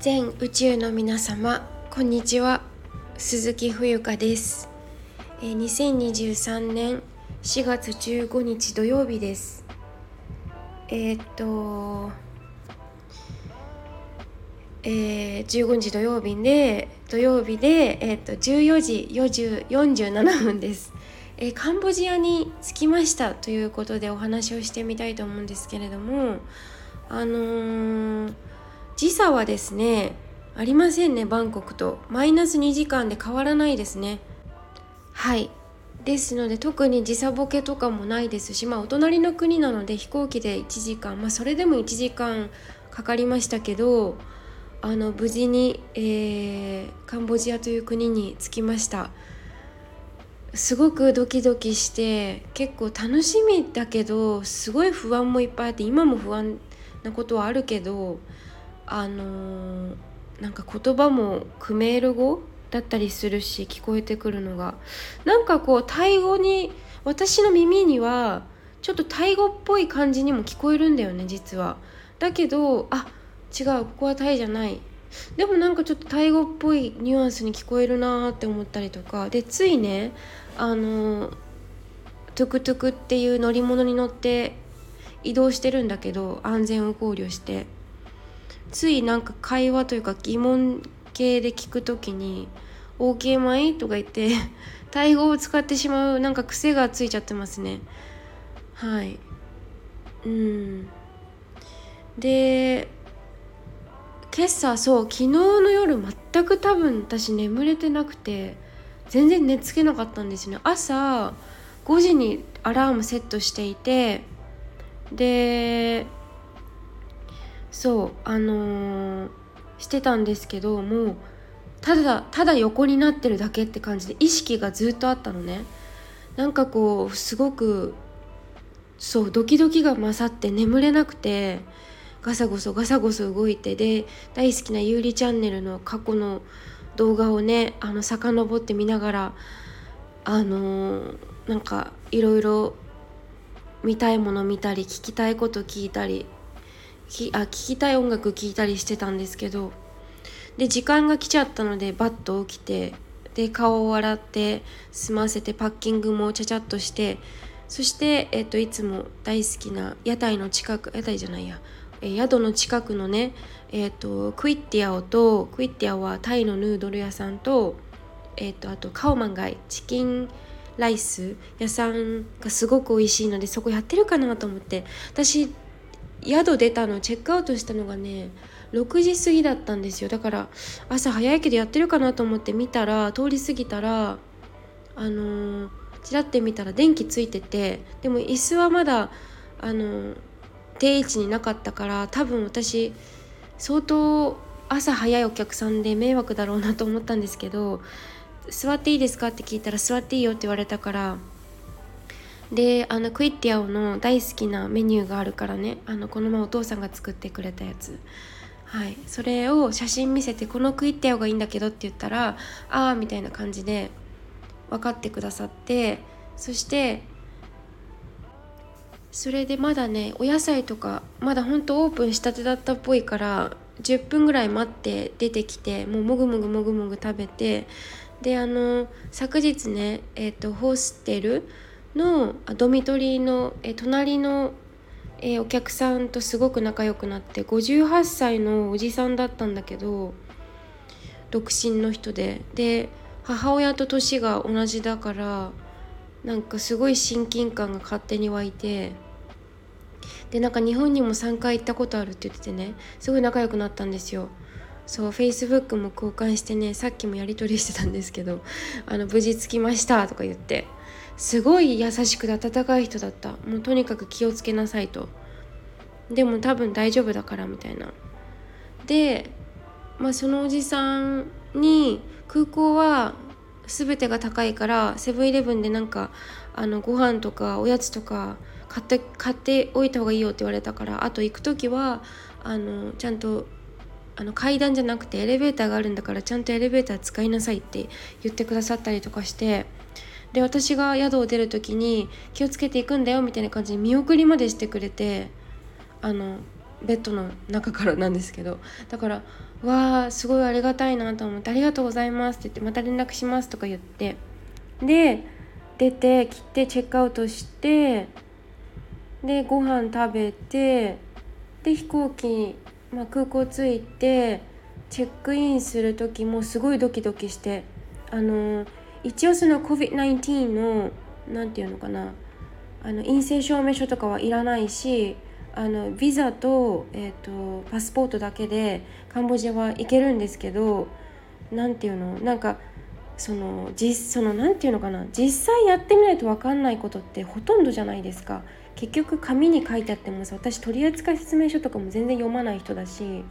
全宇宙の皆様こんにちは。鈴木冬香です。えー2023年4月15日土曜日です。えーっとえー15日土曜日で土曜日で、えーっと14時40 47分です、えーカンボジアに着きましたということでお話をしてみたいと思うんですけれどもあのー時差はですねありませんねバンコクと。マイナス2時間で変わらないですね。はい。ですので特に時差ボケとかもないですしまあお隣の国なので飛行機で1時間まあそれでも1時間かかりましたけどあの無事に、えーカンボジアという国に着きました。すごくドキドキして結構楽しみだけどすごい不安もいっぱいあって今も不安なことはあるけどあのーなんか言葉もクメール語だったりするし聞こえてくるのが。なんかこうタイ語に私の耳にはちょっとタイ語っぽい感じにも聞こえるんだよね実は。だけどあ違うここはタイじゃない。でもなんかちょっとタイ語っぽいニュアンスに聞こえるなーって思ったりとか。でついねあのトゥクトゥクっていう乗り物に乗って移動してるんだけど安全を考慮して。ついなんか会話というか疑問系で聞くときに「OK まい?」とか言って タイ語を使ってしまうなんか癖がついちゃってますね。はい。うん。で今朝そう昨日の夜全く多分私眠れてなくて全然寝つけなかったんですよね。朝5時にアラームセットしていてでそうあのーしてたんですけどもうただただ横になってるだけって感じで意識がずっとあったのね。なんかこうすごくそうドキドキが勝って眠れなくてガサゴソガサゴソ動いてで大好きなゆうりチャンネルの過去の動画をねあの遡って見ながらあのーなんかいろいろ見たいもの見たり聞きたいこと聞いたりきあ聞きたい音楽聞いたりしてたんですけど。で時間が来ちゃったのでバッと起きてで顔を洗って済ませてパッキングもちゃちゃっとしてそして、えっといつも大好きな屋台の近く屋台じゃないや、宿の近くのね、えっとクイッティアオとクイッティアオはタイのヌードル屋さんと,、えっとあとカオマンガイチキンライス屋さんがすごく美味しいのでそこやってるかなと思って。私宿出たのチェックアウトしたのがね6時過ぎだったんですよだから朝早いけどやってるかなと思って見たら通り過ぎたらあのーちらって見たら電気ついててでも椅子はまだあのー定位置になかったから多分私相当朝早いお客さんで迷惑だろうなと思ったんですけど「座っていいですか?」って聞いたら「座っていいよ」って言われたからであのクイッティアオの大好きなメニューがあるからね。あのこの前お父さんが作ってくれたやつ。はい。それを写真見せて「このクイッティアオがいいんだけど」って言ったら「ああ」みたいな感じで分かってくださって。そしてそれでまだねお野菜とかまだほんとオープンしたてだったっぽいから10分ぐらい待って出てきてもうもぐもぐもぐもぐ食べて。であの昨日ね、えー、とホステルのドミトリーの、え隣の、えお客さんとすごく仲良くなって58歳のおじさんだったんだけど独身の人で。で母親と年が同じだからなんかすごい親近感が勝手に湧いてでなんか日本にも3回行ったことあるって言っててねすごい仲良くなったんですよ。そうフェイスブックも交換してねさっきもやり取りしてたんですけど「あの無事着きました」とか言って。すごい優しくて温かい人だった。もうとにかく気をつけなさいと。でも多分大丈夫だからみたいな。でまあそのおじさんに空港は全てが高いからセブンイレブンでなんかあのご飯とかおやつとか買って買っておいた方がいいよって言われたからあと行く時はあのちゃんとあの階段じゃなくてエレベーターがあるんだからちゃんとエレベーター使いなさいって言ってくださったりとかしてで私が宿を出る時に気をつけていくんだよみたいな感じで見送りまでしてくれてあのベッドの中からなんですけどだからわあすごいありがたいなと思って「ありがとうございます」って言って「また連絡します」とか言ってで出て切ってチェックアウトしてでご飯食べてで飛行機、まあ、空港着いてチェックインする時もすごいドキドキしてあの一応その COVID-19 の何て言うのかなあの陰性証明書とかはいらないしあのビザと,、えーと、パスポートだけでカンボジアは行けるんですけど何て言うのなんかその実その何て言うのかな実際やってみないと分かんないことってほとんどじゃないですか。結局紙に書いてあってもさ私取扱説明書とかも全然読まない人だし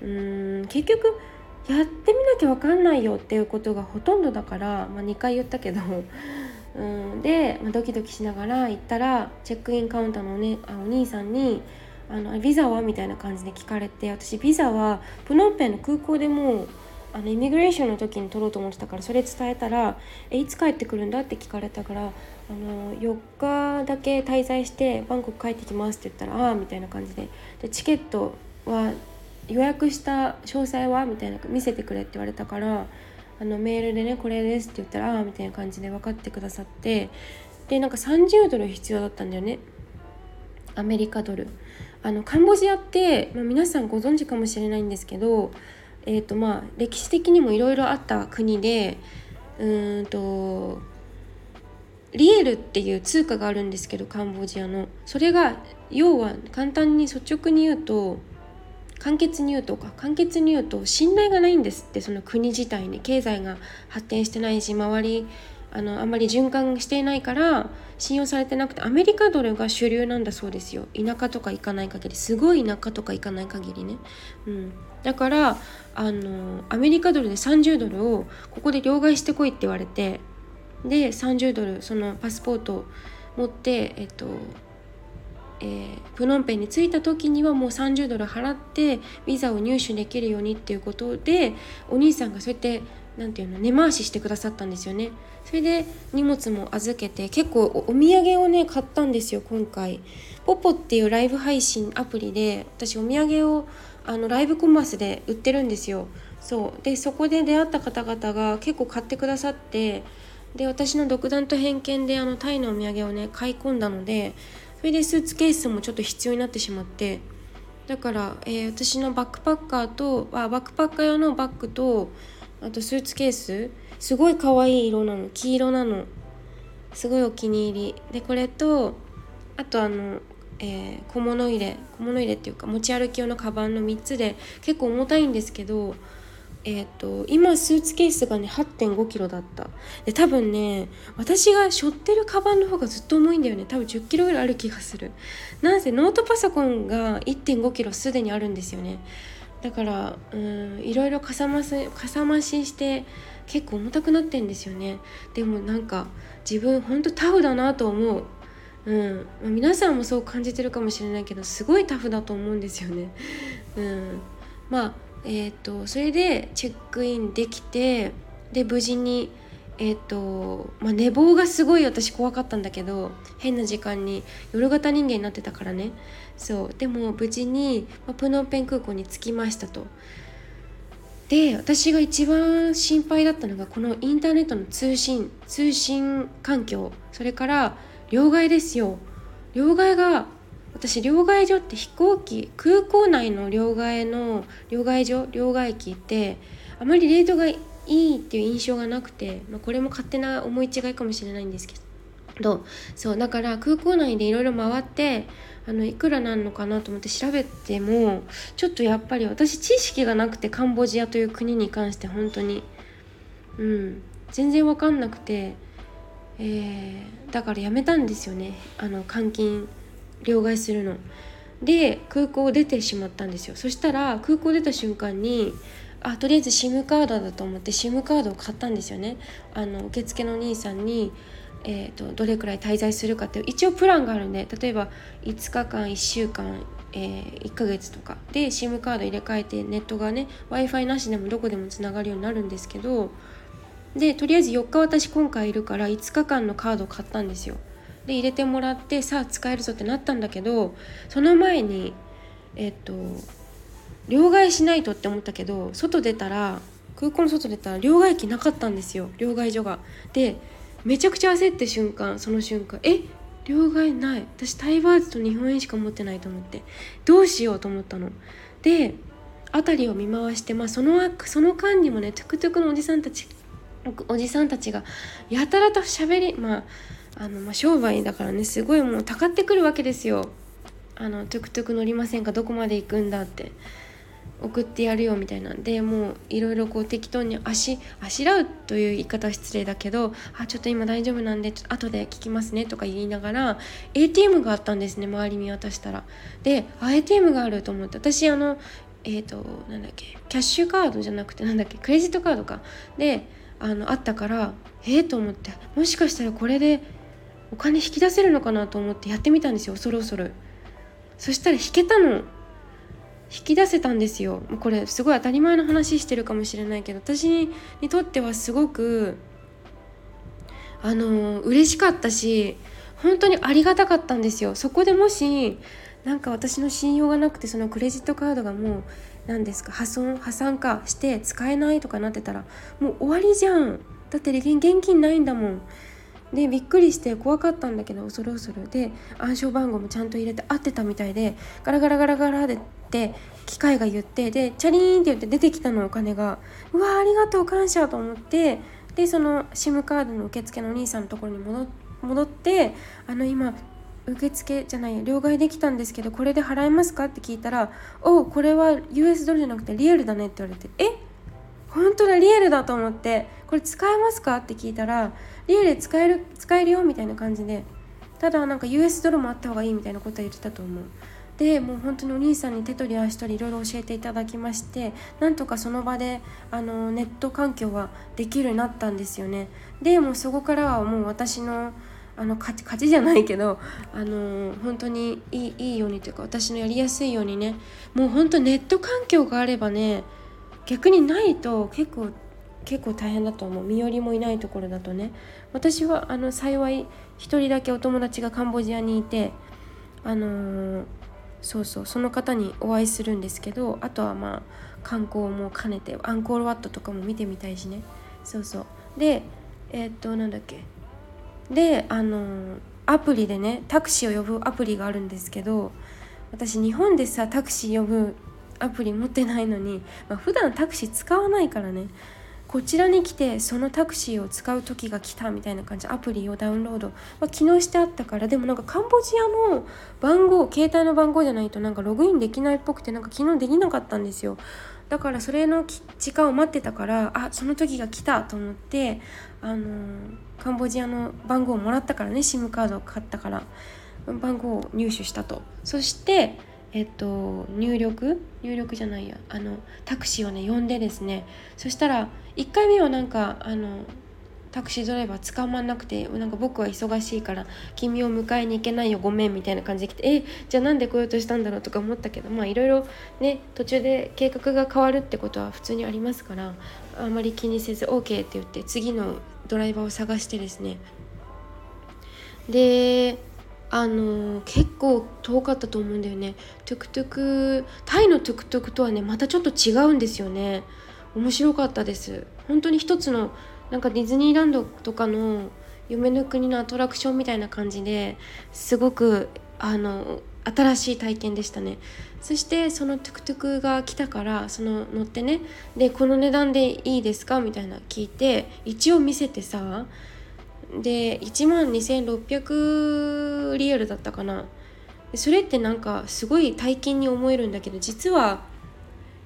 うーん結局やってみなきゃ分かんないよっていうことがほとんどだから、まあ、2回言ったけど うんで、まあ、ドキドキしながら行ったらチェックインカウンターのお,、ね、あお兄さんに「あのビザは?」みたいな感じで聞かれて私ビザはプノンペンの空港でもうあのイミグレーションの時に取ろうと思ってたからそれ伝えたら「えいつ帰ってくるんだ?」って聞かれたから「あの4日だけ滞在してバンコク帰ってきます」って言ったら「ああ」みたいな感じででチケットは予約した詳細は？みたいな見せてくれって言われたからあのメールでねこれですって言ったらああみたいな感じで分かってくださってでなんか30ドル必要だったんだよね。アメリカドル。あのカンボジアって、まあ、皆さんご存知かもしれないんですけどえーとまあ、歴史的にもいろいろあった国でうんとリエルっていう通貨があるんですけどカンボジアの。それが要は簡単に率直に言うと簡潔に言うとか簡潔に言うと信頼がないんですってその国自体に。経済が発展してないし周りあのあんまり循環していないから信用されてなくてアメリカドルが主流なんだそうですよ。田舎とか行かない限り。すごい田舎とか行かない限りね、うん、だからあのアメリカドルで30ドルをここで両替してこいって言われてで30ドルそのパスポート持ってえっとえー、プノンペンに着いた時にはもう30ドル払ってビザを入手できるようにっていうことでお兄さんがそうやって何て言うの根回ししてくださったんですよね。それで荷物も預けて結構お土産をね買ったんですよ今回。ポポっていうライブ配信アプリで私お土産をあのライブコマースで売ってるんですよ。そう。でそこで出会った方々が結構買ってくださってで私の独断と偏見であのタイのお土産をね買い込んだのでそれでスーツケースもちょっと必要になってしまってだから、えー、私のバックパッカーとあバックパッカー用のバッグとあとスーツケースすごい可愛い色なの黄色なのすごいお気に入り。でこれとあとあの、えー、小物入れ小物入れっていうか持ち歩き用のカバンの3つで結構重たいんですけどえーと、今スーツケースがね8 5キロだった。で多分ね私が背負ってるカバンの方がずっと重いんだよね。多分1 0キロぐらいある気がする。なんせノートパソコンが1 5キロすでにあるんですよね。だからうんいろいろかさ増しかさ増しして結構重たくなってんですよね。でもなんか自分ほんとタフだなと思う。うん。ま皆さんもそう感じてるかもしれないけどすごいタフだと思うんですよね。うん。まあえーと、それでチェックインできてで無事に、えーとまあ、寝坊がすごい私怖かったんだけど変な時間に夜型人間になってたからね。そう。でも無事に、まあ、プノンペン空港に着きましたと。で私が一番心配だったのがこのインターネットの通信通信環境。それから両替ですよ。両替が私両替所って飛行機空港内の両替の両替所両替機ってあまりレートがいいっていう印象がなくて、まあ、これも勝手な思い違いかもしれないんですけどそうだから空港内でいろいろ回ってあのいくらなんのかなと思って調べてもちょっとやっぱり私知識がなくてカンボジアという国に関して本当に。うん。全然分かんなくて、えー、だからやめたんですよね。あの監禁両替するの。で空港を出てしまったんですよ。そしたら空港出た瞬間にあとりあえず SIM カードだと思って SIM カードを買ったんですよね。あの受付の兄さんに、えーと、どれくらい滞在するかって一応プランがあるんで例えば5日間1週間、えー、1ヶ月とかで SIM カード入れ替えてネットがね w i f i なしでもどこでもつながるようになるんですけどでとりあえず4日私今回いるから5日間のカードを買ったんですよ。で入れてもらってさあ使えるぞってなったんだけどその前にえっと両替しないとって思ったけど外出たら空港の外出たら両替機なかったんですよ両替所が。でめちゃくちゃ焦って瞬間その瞬間え両替ない私タイバーツと日本円しか持ってないと思ってどうしようと思ったの。で辺りを見回して、まあ、そのその間にもねトゥクトゥクのおじさんたちおじさんたちがやたらと喋りまああの、まあ、商売だからねすごいもうたかってくるわけですよ。あのトゥクトゥク乗りませんか？どこまで行くんだって。送ってやるよみたいなんでもういろいろこう適当に足あしらうという言い方は失礼だけど「あちょっと今大丈夫なんでちょっと後で聞きますね」とか言いながら ATM があったんですね周り見渡したら。であ ATM があると思って。私あのえっ、ー、となんだっけキャッシュカードじゃなくてなんだっけクレジットカードか。であのあったからええー、と思って。もしかしたらこれでお金引き出せるのかなと思ってやってみたんですよ。恐る恐る。そしたら引けたの。引き出せたんですよ。これすごい当たり前の話してるかもしれないけど私にとってはすごくあの嬉しかったし本当にありがたかったんですよ。そこでもしなんか私の信用がなくてそのクレジットカードがもう何ですか破損破産化して使えないとかなってたらもう終わりじゃん。だって現金ないんだもん。でびっくりして怖かったんだけど恐る恐る。で暗証番号もちゃんと入れて合ってたみたいでガラガラガラガラでって機械が言ってでチャリーンって言って出てきたのお金が。うわありがとう感謝と思って。でその SIM カードの受付のお兄さんのところに戻ってあの今受付じゃない両替できたんですけどこれで払えますか？って聞いたら「おこれは US ドルじゃなくてリアルだね」って言われて「え？っ本当だリアルだ」と思って「これ使えますか?」って聞いたら「リアル使える使えるよ」みたいな感じでただなんか US ドルもあった方がいいみたいなことは言ってたと思う。でもう本当にお兄さんに手取り足取りいろいろ教えていただきましてなんとかその場であのネット環境はできるようになったんですよねでもうそこからはもう私のあの勝ち勝ちじゃないけどあの本当にいいいいようにというか私のやりやすいようにねもう本当ネット環境があればね逆にないと結構結構大変だと思う。身寄りもいないところだとね。私はあの幸い1人だけお友達がカンボジアにいてあのー、そうそうその方にお会いするんですけどあとはまあ観光も兼ねてアンコールワットとかも見てみたいしね。そうそう。でえー、っとなんだっけ。であのアプリでねタクシーを呼ぶアプリがあるんですけど私日本でさタクシー呼ぶアプリ持ってないのに、まあ、普段タクシー使わないからね。こちらに来てそのタクシーを使う時が来たみたいな感じ。アプリをダウンロード、まあ、昨日してあったから。でもなんかカンボジアの番号携帯の番号じゃないとなんかログインできないっぽくてなんか昨日できなかったんですよ。だからそれの時間を待ってたからあその時が来たと思ってあのカンボジアの番号をもらったからね。SIM カードを買ったから番号を入手したと。そしてえっと入力？入力じゃないや。あのタクシーをね呼んでですね。そしたら1回目はなんかあのタクシードライバー捕まんなくてなんか僕は忙しいから君を迎えに行けないよごめんみたいな感じで来てえじゃあなんで来ようとしたんだろうとか思ったけどまあいろいろね途中で計画が変わるってことは普通にありますからあんまり気にせず OK って言って次のドライバーを探してですね。であの結構遠かったと思うんだよね。トゥクトゥクタイのトゥクトゥクとはねまたちょっと違うんですよね。面白かったです。本当に一つのなんかディズニーランドとかの夢の国のアトラクションみたいな感じですごくあの新しい体験でしたね。そしてそのトゥクトゥクが来たからその乗ってね。でこの値段でいいですか？みたいな聞いて一応見せてさで1万2600リアルだったかな。それってなんかすごい大金に思えるんだけど実は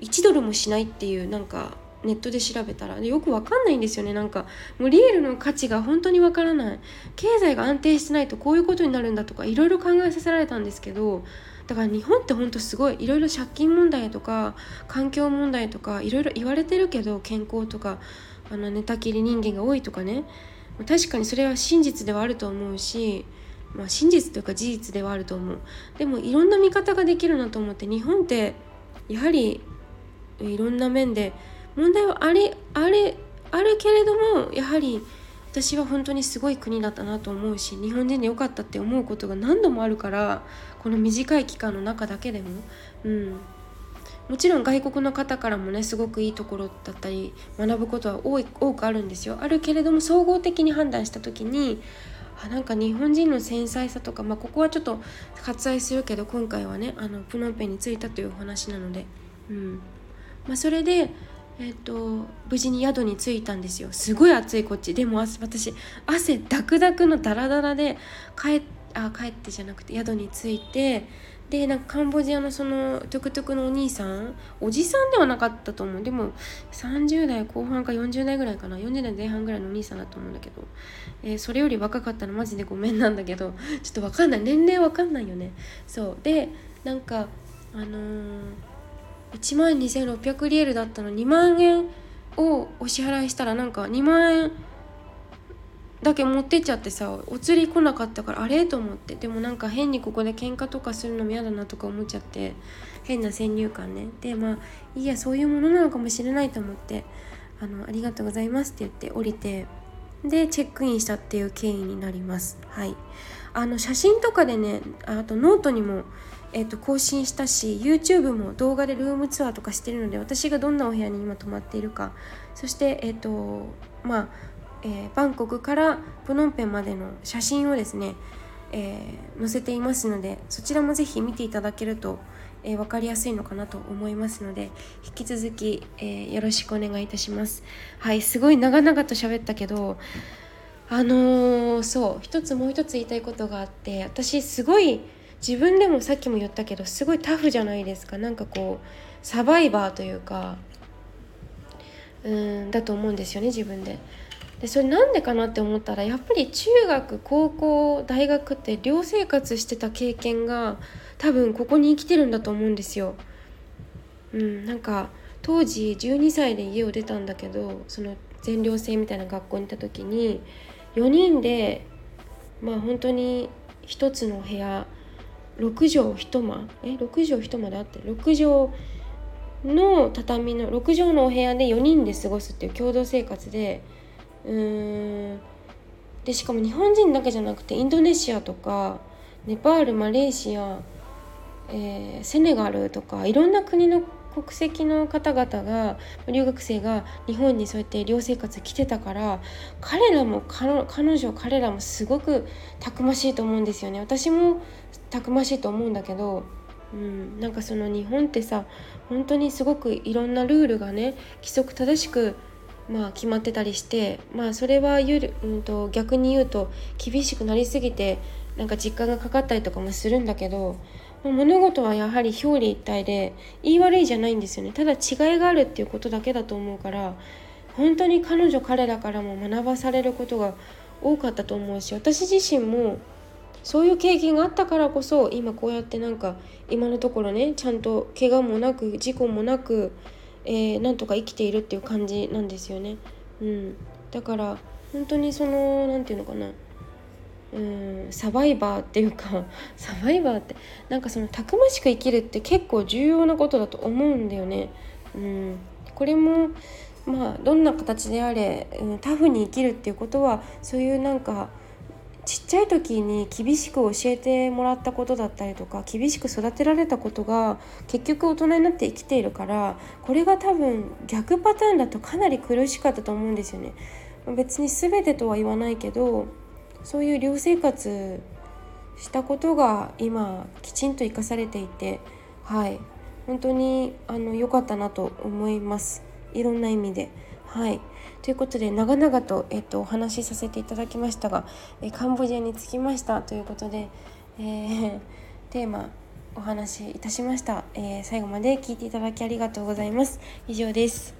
1ドルもしないっていうなんかネットで調べたら。よくわかんないんですよね。なんかもうリエルの価値が本当にわからない。経済が安定してないとこういうことになるんだとかいろいろ考えさせられたんですけどだから日本ってほんとすごいいろいろ借金問題とか環境問題とかいろいろ言われてるけど健康とかあの寝たきり人間が多いとかね。確かにそれは真実ではあると思うしまあ真実というか事実ではあると思う。でもいろんな見方ができるなと思って日本ってやはりいろんな面で問題はあれあれあるけれどもやはり私は本当にすごい国だったなと思うし日本人でよかったって思うことが何度もあるからこの短い期間の中だけでも。うん。もちろん外国の方からもねすごくいいところだったり学ぶことは多い多くあるんですよ。あるけれども総合的に判断した時にあなんか日本人の繊細さとか、まあ、ここはちょっと割愛するけど今回はねあのプノンペンに着いたというお話なので、うん。まあ、それで、えーと、無事に宿に着いたんですよ。すごい暑いこっち。でも私汗ダクダクのダラダラで帰あ帰ってじゃなくて宿に着いてでなんかカンボジアのそのトゥクトゥクのお兄さんおじさんではなかったと思う。でも30代後半か40代ぐらいかな。40代前半ぐらいのお兄さんだと思うんだけど、えー、それより若かったらマジでごめんなんだけど。ちょっと分かんない。年齢分かんないよね。そう。でなんかあのー、1万2600リエルだったの。2万円をお支払いしたらなんか2万円だけ持ってっちゃってさお釣り来なかったからあれ？と思って。でもなんか変にここで喧嘩とかするのも嫌だなとか思っちゃって。変な先入観ね。でまあいやそういうものなのかもしれないと思って。あの「ありがとうございます」って言って降りて。でチェックインしたっていう経緯になります。はい。あの写真とかでねあとノートにもえー、と更新したし YouTube も動画でルームツアーとかしてるので私がどんなお部屋に今泊まっているか。そしてえっ、とまあえー、バンコクからプノンペンまでの写真をですね、えー、載せていますのでそちらもぜひ見ていただけると、えー、分かりやすいのかなと思いますので引き続き、えよろしくお願いいたしますはいすごい長々と喋ったけどあのー、そう一つもう一つ言いたいことがあって私すごい自分でもさっきも言ったけどすごいタフじゃないですかなんかこうサバイバーというかうんだと思うんですよね自分で。でそれなんでかなって思ったらやっぱり中学高校大学って寮生活してた経験が多分ここに生きてるんだと思うんですよ。うん、なんか当時12歳で家を出たんだけどその全寮制みたいな学校に行った時に4人でまあ本当に1つの部屋6畳1間え6畳1間であって6畳の畳の6畳のお部屋で4人で過ごすっていう共同生活でうん。でしかも日本人だけじゃなくてインドネシアとかネパールマレーシア、えー、セネガルとかいろんな国の国籍の方々が留学生が日本にそうやって寮生活来てたから彼らも彼女彼らもすごくたくましいと思うんですよね。私もたくましいと思うんだけど、うん、なんかその日本ってさ本当にすごくいろんなルールがね規則正しくまあ、決まってたりして、まあ、それはゆる、うんと、逆に言うと厳しくなりすぎてなんか実感がかかったりとかもするんだけど物事はやはり表裏一体で言い悪いじゃないんですよね。ただ違いがあるっていうことだけだと思うから本当に彼女彼らからも学ばされることが多かったと思うし私自身もそういう経験があったからこそ今こうやってなんか今のところねちゃんと怪我もなく事故もなくえー、なんとか生きているっていう感じなんですよね。うん、だから本当にその何て言うのかなうんサバイバーっていうか サバイバーってなんかそのたくましく生きるって結構重要なことだと思うんだよね。うん、これもまあどんな形であれ、うん、タフに生きるっていうことはそういうなんかちっちゃい時に厳しく教えてもらったことだったりとか厳しく育てられたことが結局大人になって生きているからこれが多分逆パターンだとかなり苦しかったと思うんですよね。別に全てとは言わないけどそういう寮生活したことが今きちんと生かされていてはい本当にあの良かったなと思いますいろんな意味で。はいということで長々と,、えっとお話しさせていただきましたが、えカンボジアに着きましたということで、えー、テーマお話しいたしました、えー、最後まで聞いていただきありがとうございます。以上です。